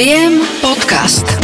Viem podcast.